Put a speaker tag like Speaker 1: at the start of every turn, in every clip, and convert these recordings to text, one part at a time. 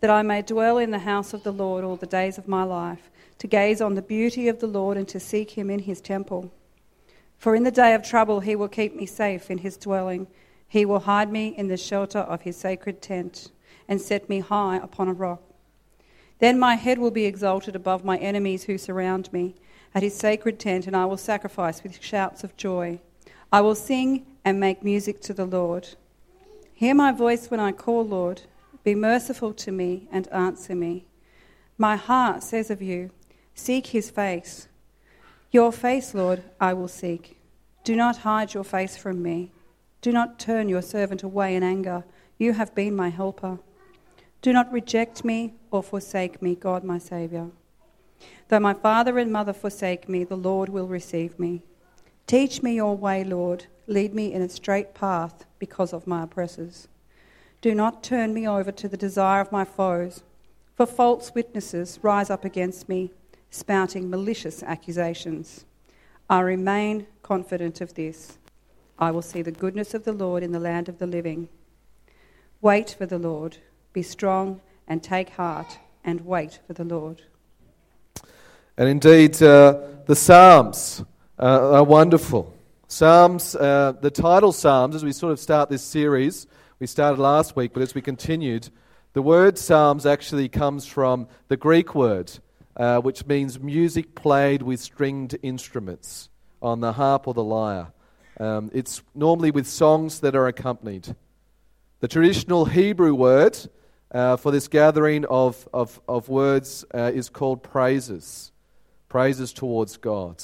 Speaker 1: that I may dwell in the house of the Lord all the days of my life, to gaze on the beauty of the Lord and to seek him in his temple. For in the day of trouble he will keep me safe in his dwelling. He will hide me in the shelter of his sacred tent and set me high upon a rock. Then my head will be exalted above my enemies who surround me at his sacred tent, and I will sacrifice with shouts of joy. I will sing and make music to the Lord. Hear my voice when I call, Lord. Be merciful to me and answer me. My heart says of you, Seek his face. Your face, Lord, I will seek. Do not hide your face from me. Do not turn your servant away in anger. You have been my helper. Do not reject me or forsake me, God my Saviour. Though my father and mother forsake me, the Lord will receive me. Teach me your way, Lord. Lead me in a straight path because of my oppressors. Do not turn me over to the desire of my foes, for false witnesses rise up against me, spouting malicious accusations. I remain confident of this I will see the goodness of the Lord in the land of the living. Wait for the Lord. Be strong and take heart and wait for the Lord.
Speaker 2: And indeed, uh, the Psalms uh, are wonderful. Psalms, uh, the title Psalms, as we sort of start this series, we started last week, but as we continued, the word Psalms actually comes from the Greek word, uh, which means music played with stringed instruments on the harp or the lyre. Um, it's normally with songs that are accompanied. The traditional Hebrew word uh, for this gathering of, of, of words uh, is called praises, praises towards God.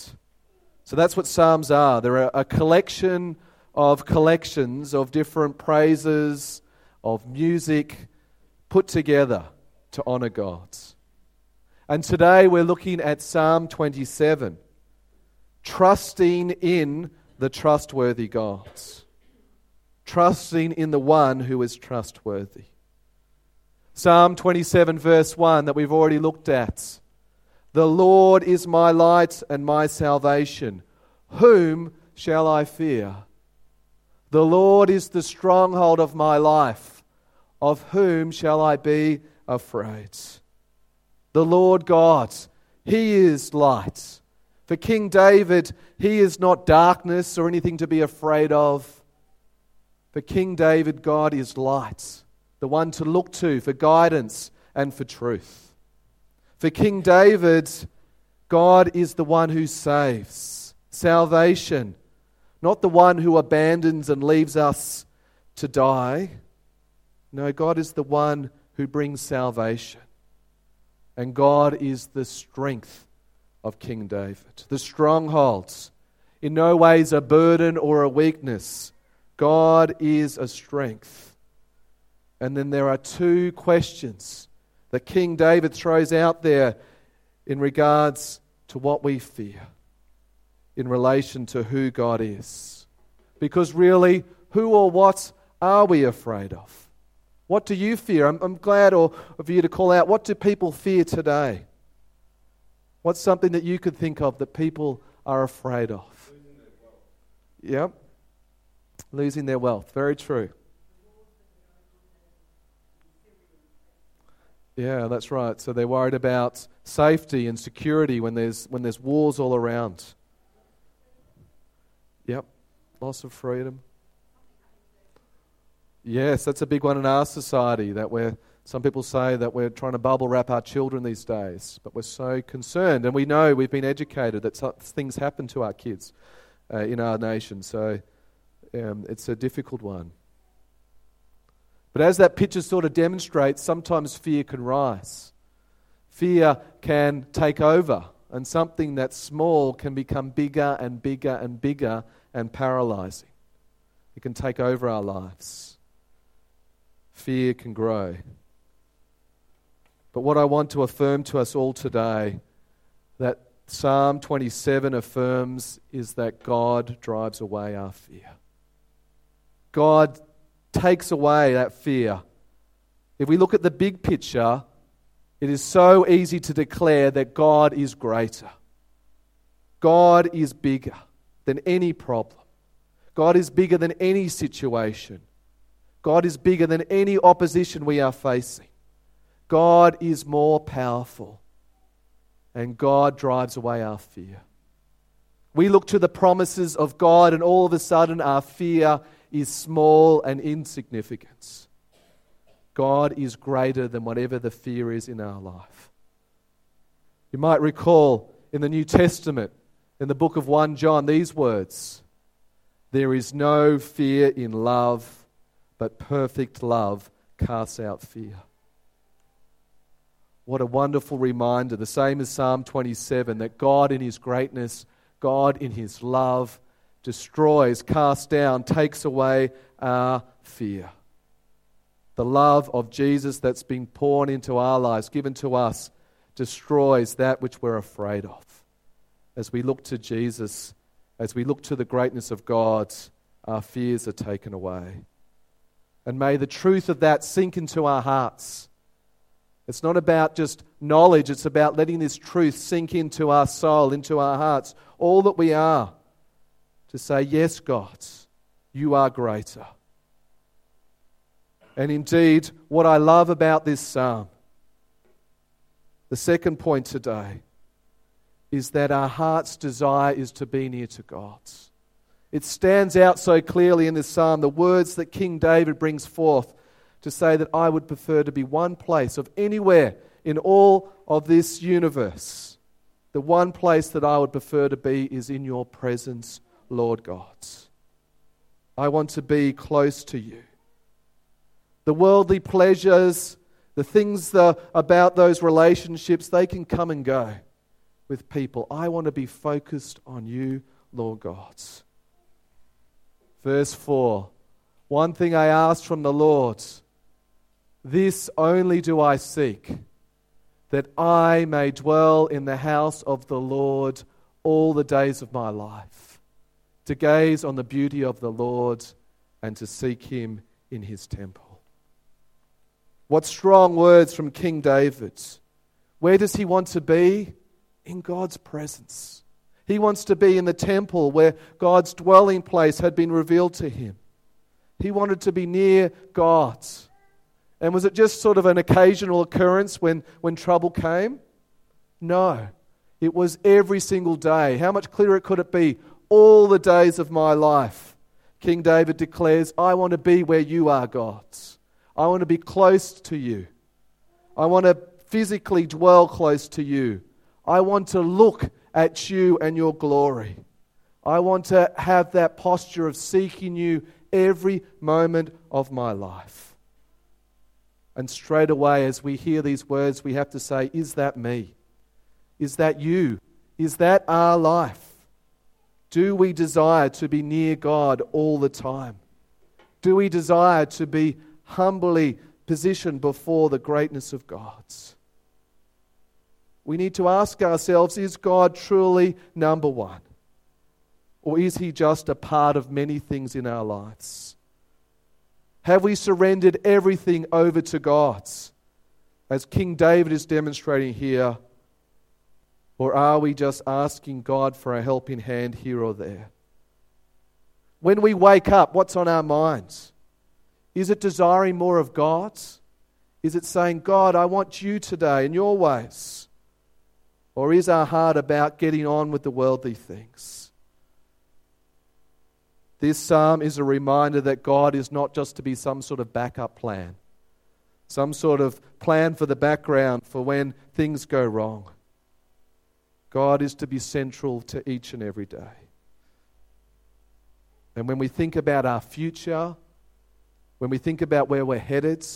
Speaker 2: So that's what Psalms are. They're a, a collection of collections of different praises, of music put together to honor God. And today we're looking at Psalm 27, trusting in the trustworthy God, trusting in the one who is trustworthy. Psalm 27, verse 1, that we've already looked at. The Lord is my light and my salvation. Whom shall I fear? The Lord is the stronghold of my life. Of whom shall I be afraid? The Lord God, He is light. For King David, he is not darkness or anything to be afraid of. For King David, God is light, the one to look to for guidance and for truth. For King David, God is the one who saves, salvation, not the one who abandons and leaves us to die. No, God is the one who brings salvation. And God is the strength of King David. The strongholds, in no ways a burden or a weakness. God is a strength. And then there are two questions that King David throws out there in regards to what we fear, in relation to who God is. Because really, who or what are we afraid of? What do you fear? I'm, I'm glad of you to call out what do people fear today? What's something that you could think of that people are afraid of? Yep. Losing their wealth. Very true. Yeah, that's right. So they're worried about safety and security when there's, when there's wars all around. Loss of freedom. Yes, that's a big one in our society that we're some people say that we're trying to bubble wrap our children these days, but we're so concerned. And we know we've been educated that things happen to our kids uh, in our nation. So um, it's a difficult one. But as that picture sort of demonstrates, sometimes fear can rise. Fear can take over, and something that's small can become bigger and bigger and bigger and paralyzing. It can take over our lives. Fear can grow. But what I want to affirm to us all today that Psalm 27 affirms is that God drives away our fear. God takes away that fear. If we look at the big picture, it is so easy to declare that God is greater. God is bigger than any problem. God is bigger than any situation. God is bigger than any opposition we are facing. God is more powerful. And God drives away our fear. We look to the promises of God, and all of a sudden our fear is small and insignificant. God is greater than whatever the fear is in our life. You might recall in the New Testament, in the book of 1 John, these words There is no fear in love, but perfect love casts out fear. What a wonderful reminder, the same as Psalm 27, that God in His greatness, God in His love, destroys, casts down, takes away our fear. The love of Jesus that's been poured into our lives, given to us, destroys that which we're afraid of. As we look to Jesus, as we look to the greatness of God, our fears are taken away. And may the truth of that sink into our hearts. It's not about just knowledge, it's about letting this truth sink into our soul, into our hearts, all that we are to say, Yes, God, you are greater. And indeed, what I love about this psalm, the second point today, is that our heart's desire is to be near to God. It stands out so clearly in this psalm, the words that King David brings forth to say that I would prefer to be one place of anywhere in all of this universe. The one place that I would prefer to be is in your presence, Lord God. I want to be close to you. The worldly pleasures, the things about those relationships, they can come and go with people. I want to be focused on you, Lord God. Verse 4 One thing I ask from the Lord, this only do I seek, that I may dwell in the house of the Lord all the days of my life to gaze on the beauty of the Lord and to seek him in his temple. What strong words from King David. Where does he want to be? In God's presence. He wants to be in the temple where God's dwelling place had been revealed to him. He wanted to be near God. And was it just sort of an occasional occurrence when, when trouble came? No. It was every single day. How much clearer could it be? all the days of my life. King David declares, I want to be where you are, God. I want to be close to you. I want to physically dwell close to you. I want to look at you and your glory. I want to have that posture of seeking you every moment of my life. And straight away, as we hear these words, we have to say, Is that me? Is that you? Is that our life? Do we desire to be near God all the time? Do we desire to be humbly positioned before the greatness of God's? We need to ask ourselves is God truly number one? Or is he just a part of many things in our lives? Have we surrendered everything over to God? As King David is demonstrating here, or are we just asking God for a helping hand here or there? When we wake up, what's on our minds? Is it desiring more of God's? Is it saying, God, I want you today in your ways? Or is our heart about getting on with the worldly things? This psalm is a reminder that God is not just to be some sort of backup plan, some sort of plan for the background for when things go wrong. God is to be central to each and every day. And when we think about our future, when we think about where we're headed,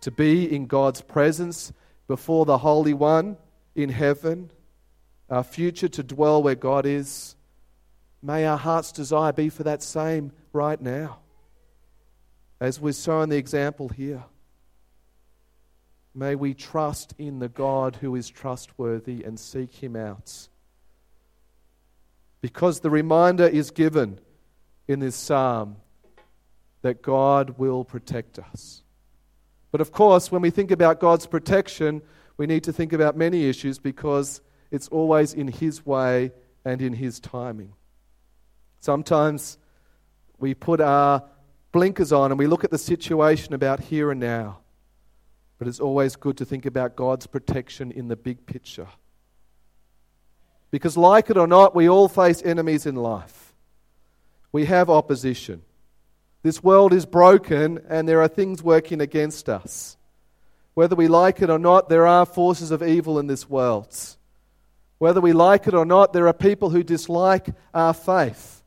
Speaker 2: to be in God's presence before the Holy One in heaven, our future to dwell where God is, may our heart's desire be for that same right now, as we're showing the example here. May we trust in the God who is trustworthy and seek him out. Because the reminder is given in this psalm that God will protect us. But of course, when we think about God's protection, we need to think about many issues because it's always in His way and in His timing. Sometimes we put our blinkers on and we look at the situation about here and now. But it's always good to think about God's protection in the big picture. Because, like it or not, we all face enemies in life. We have opposition. This world is broken and there are things working against us. Whether we like it or not, there are forces of evil in this world. Whether we like it or not, there are people who dislike our faith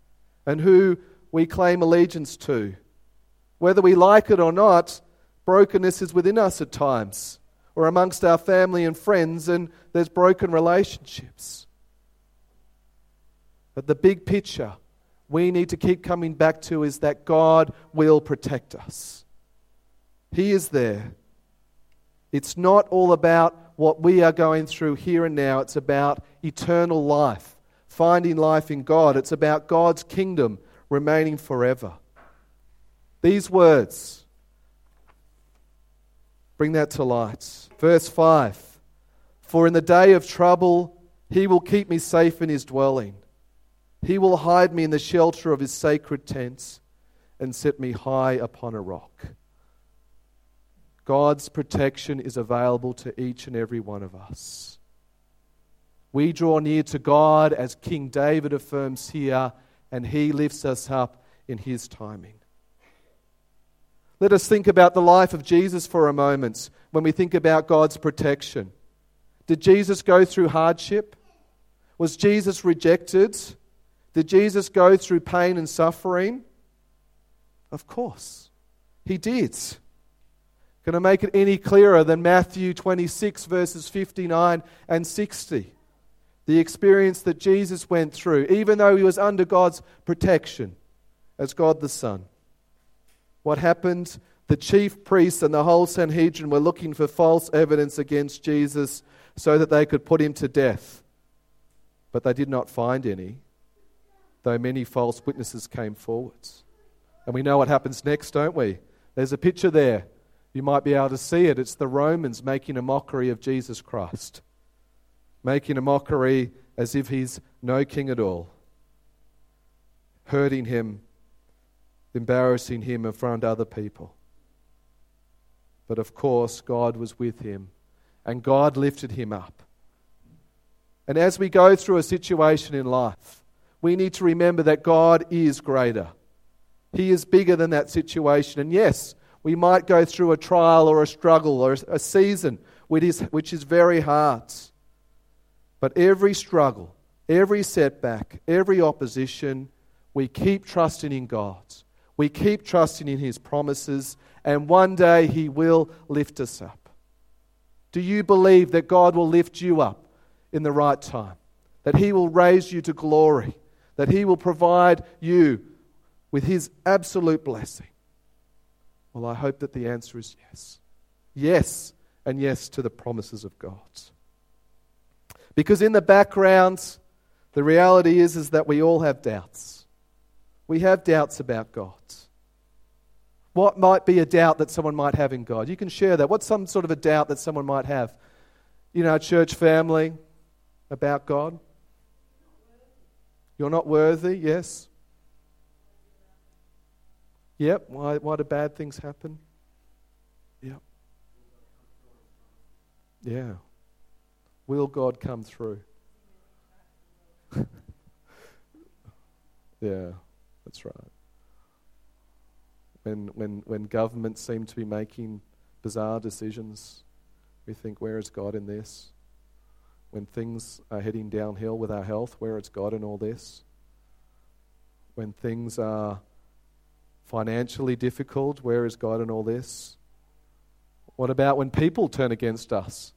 Speaker 2: and who we claim allegiance to. Whether we like it or not, brokenness is within us at times or amongst our family and friends, and there's broken relationships. But the big picture we need to keep coming back to is that God will protect us. He is there. It's not all about what we are going through here and now, it's about eternal life, finding life in God. It's about God's kingdom remaining forever. These words bring that to light. Verse 5 For in the day of trouble, he will keep me safe in his dwelling. He will hide me in the shelter of his sacred tents and set me high upon a rock. God's protection is available to each and every one of us. We draw near to God as King David affirms here, and he lifts us up in his timing. Let us think about the life of Jesus for a moment when we think about God's protection. Did Jesus go through hardship? Was Jesus rejected? Did Jesus go through pain and suffering? Of course, he did. Can I make it any clearer than Matthew 26, verses 59 and 60? The experience that Jesus went through, even though he was under God's protection as God the Son. What happened? The chief priests and the whole Sanhedrin were looking for false evidence against Jesus so that they could put him to death. But they did not find any though many false witnesses came forwards. And we know what happens next, don't we? There's a picture there. You might be able to see it. It's the Romans making a mockery of Jesus Christ, making a mockery as if he's no king at all, hurting him, embarrassing him in front of other people. But of course, God was with him, and God lifted him up. And as we go through a situation in life, we need to remember that God is greater. He is bigger than that situation. And yes, we might go through a trial or a struggle or a season which is, which is very hard. But every struggle, every setback, every opposition, we keep trusting in God. We keep trusting in His promises, and one day He will lift us up. Do you believe that God will lift you up in the right time? That He will raise you to glory? that He will provide you with His absolute blessing? Well, I hope that the answer is yes. Yes, and yes to the promises of God. Because in the background, the reality is, is that we all have doubts. We have doubts about God. What might be a doubt that someone might have in God? You can share that. What's some sort of a doubt that someone might have in our church family about God? You're not worthy, yes? Yep. Why, why do bad things happen? Yep. Yeah. Will God come through? yeah, that's right. When, when, when governments seem to be making bizarre decisions, we think, where is God in this? when things are heading downhill with our health, where is God in all this, when things are financially difficult, where is God in all this? What about when people turn against us?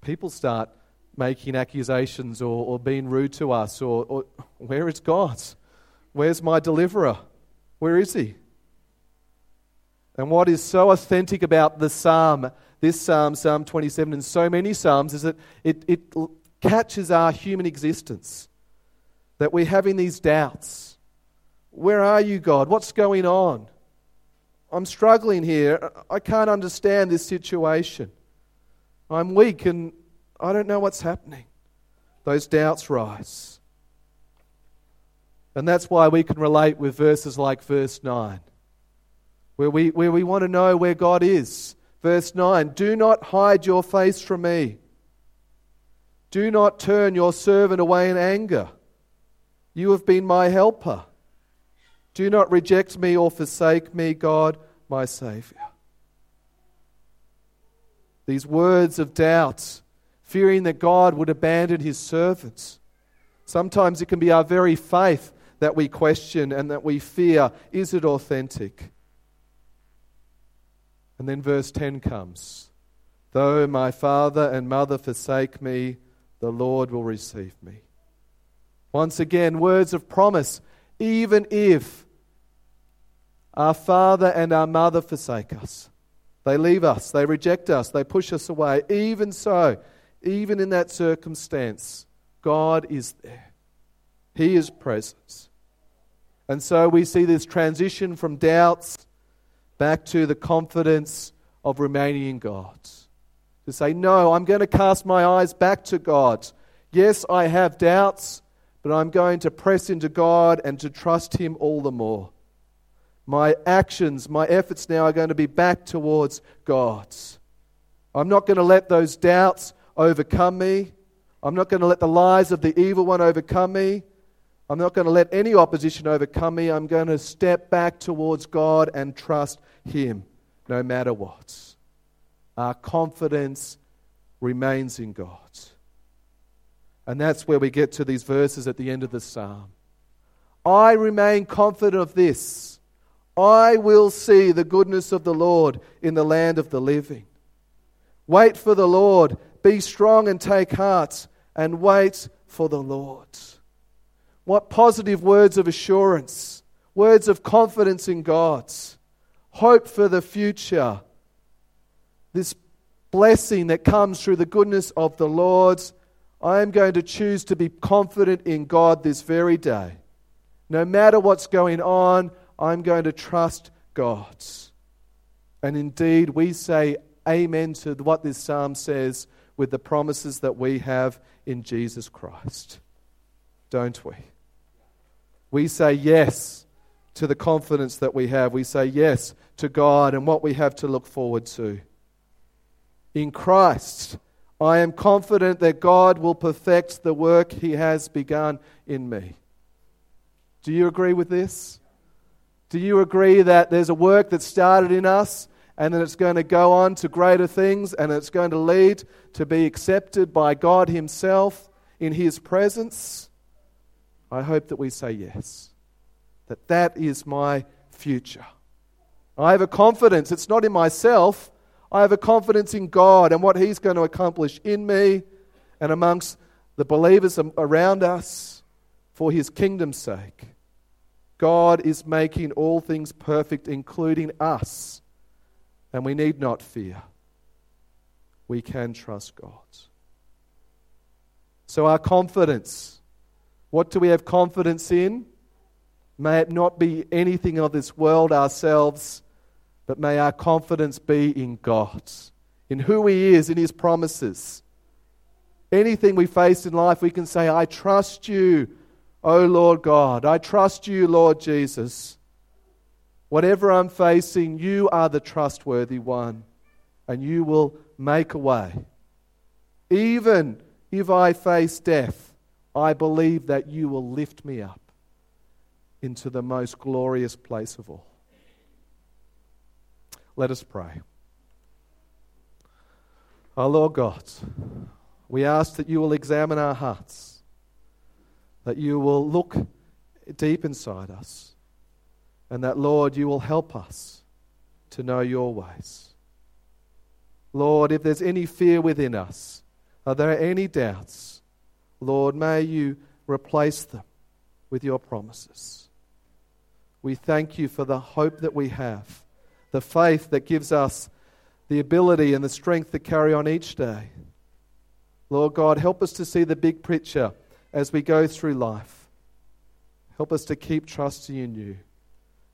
Speaker 2: People start making accusations or, or being rude to us, or, or where is God? Where's my deliverer? Where is he? And what is so authentic about the psalm this psalm, Psalm 27, and so many psalms, is that it, it catches our human existence. That we're having these doubts. Where are you, God? What's going on? I'm struggling here. I can't understand this situation. I'm weak and I don't know what's happening. Those doubts rise. And that's why we can relate with verses like verse 9, where we, where we want to know where God is. Verse 9 Do not hide your face from me. Do not turn your servant away in anger. You have been my helper. Do not reject me or forsake me, God, my Saviour. These words of doubt, fearing that God would abandon his servants. Sometimes it can be our very faith that we question and that we fear is it authentic? And then verse 10 comes Though my father and mother forsake me, the Lord will receive me. Once again, words of promise. Even if our father and our mother forsake us, they leave us, they reject us, they push us away. Even so, even in that circumstance, God is there. He is present. And so we see this transition from doubts back to the confidence of remaining in God. To say, No, I'm going to cast my eyes back to God. Yes, I have doubts, but I'm going to press into God and to trust Him all the more. My actions, my efforts now are going to be back towards God. I'm not going to let those doubts overcome me. I'm not going to let the lies of the evil one overcome me. I'm not going to let any opposition overcome me. I'm going to step back towards God and trust Him no matter what. Our confidence remains in God. And that's where we get to these verses at the end of the psalm. I remain confident of this. I will see the goodness of the Lord in the land of the living. Wait for the Lord. Be strong and take heart, and wait for the Lord. What positive words of assurance, words of confidence in God, hope for the future. This blessing that comes through the goodness of the Lord. I am going to choose to be confident in God this very day. No matter what's going on, I'm going to trust God. And indeed, we say amen to what this psalm says with the promises that we have in Jesus Christ. Don't we? we say yes to the confidence that we have. We say yes to God and what we have to look forward to. In Christ, I am confident that God will perfect the work He has begun in me. Do you agree with this? Do you agree that there's a work that started in us and that it's going to go on to greater things and it's going to lead to be accepted by God Himself in His presence? I hope that we say yes. That that is my future. I have a confidence. It's not in myself. I have a confidence in God and what He's going to accomplish in me and amongst the believers around us for His kingdom's sake. God is making all things perfect, including us. And we need not fear. We can trust God. So, our confidence what do we have confidence in? May it not be anything of this world ourselves, but may our confidence be in God, in who He is, in His promises. Anything we face in life, we can say, I trust you, O Lord God. I trust you, Lord Jesus. Whatever I'm facing, you are the trustworthy one, and you will make a way. Even if I face death, I believe that you will lift me up into the most glorious place of all. Let us pray. Our Lord God, we ask that you will examine our hearts, that you will look deep inside us, and that, Lord, you will help us to know your ways. Lord, if there's any fear within us, are there any doubts? Lord, may you replace them with your promises. We thank you for the hope that we have, the faith that gives us the ability and the strength to carry on each day. Lord God, help us to see the big picture as we go through life. Help us to keep trusting in you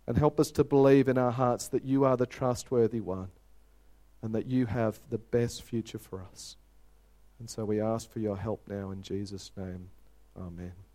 Speaker 2: and help us to believe in our hearts that you are the trustworthy one and that you have the best future for us. And so we ask for your help now in Jesus' name. Amen.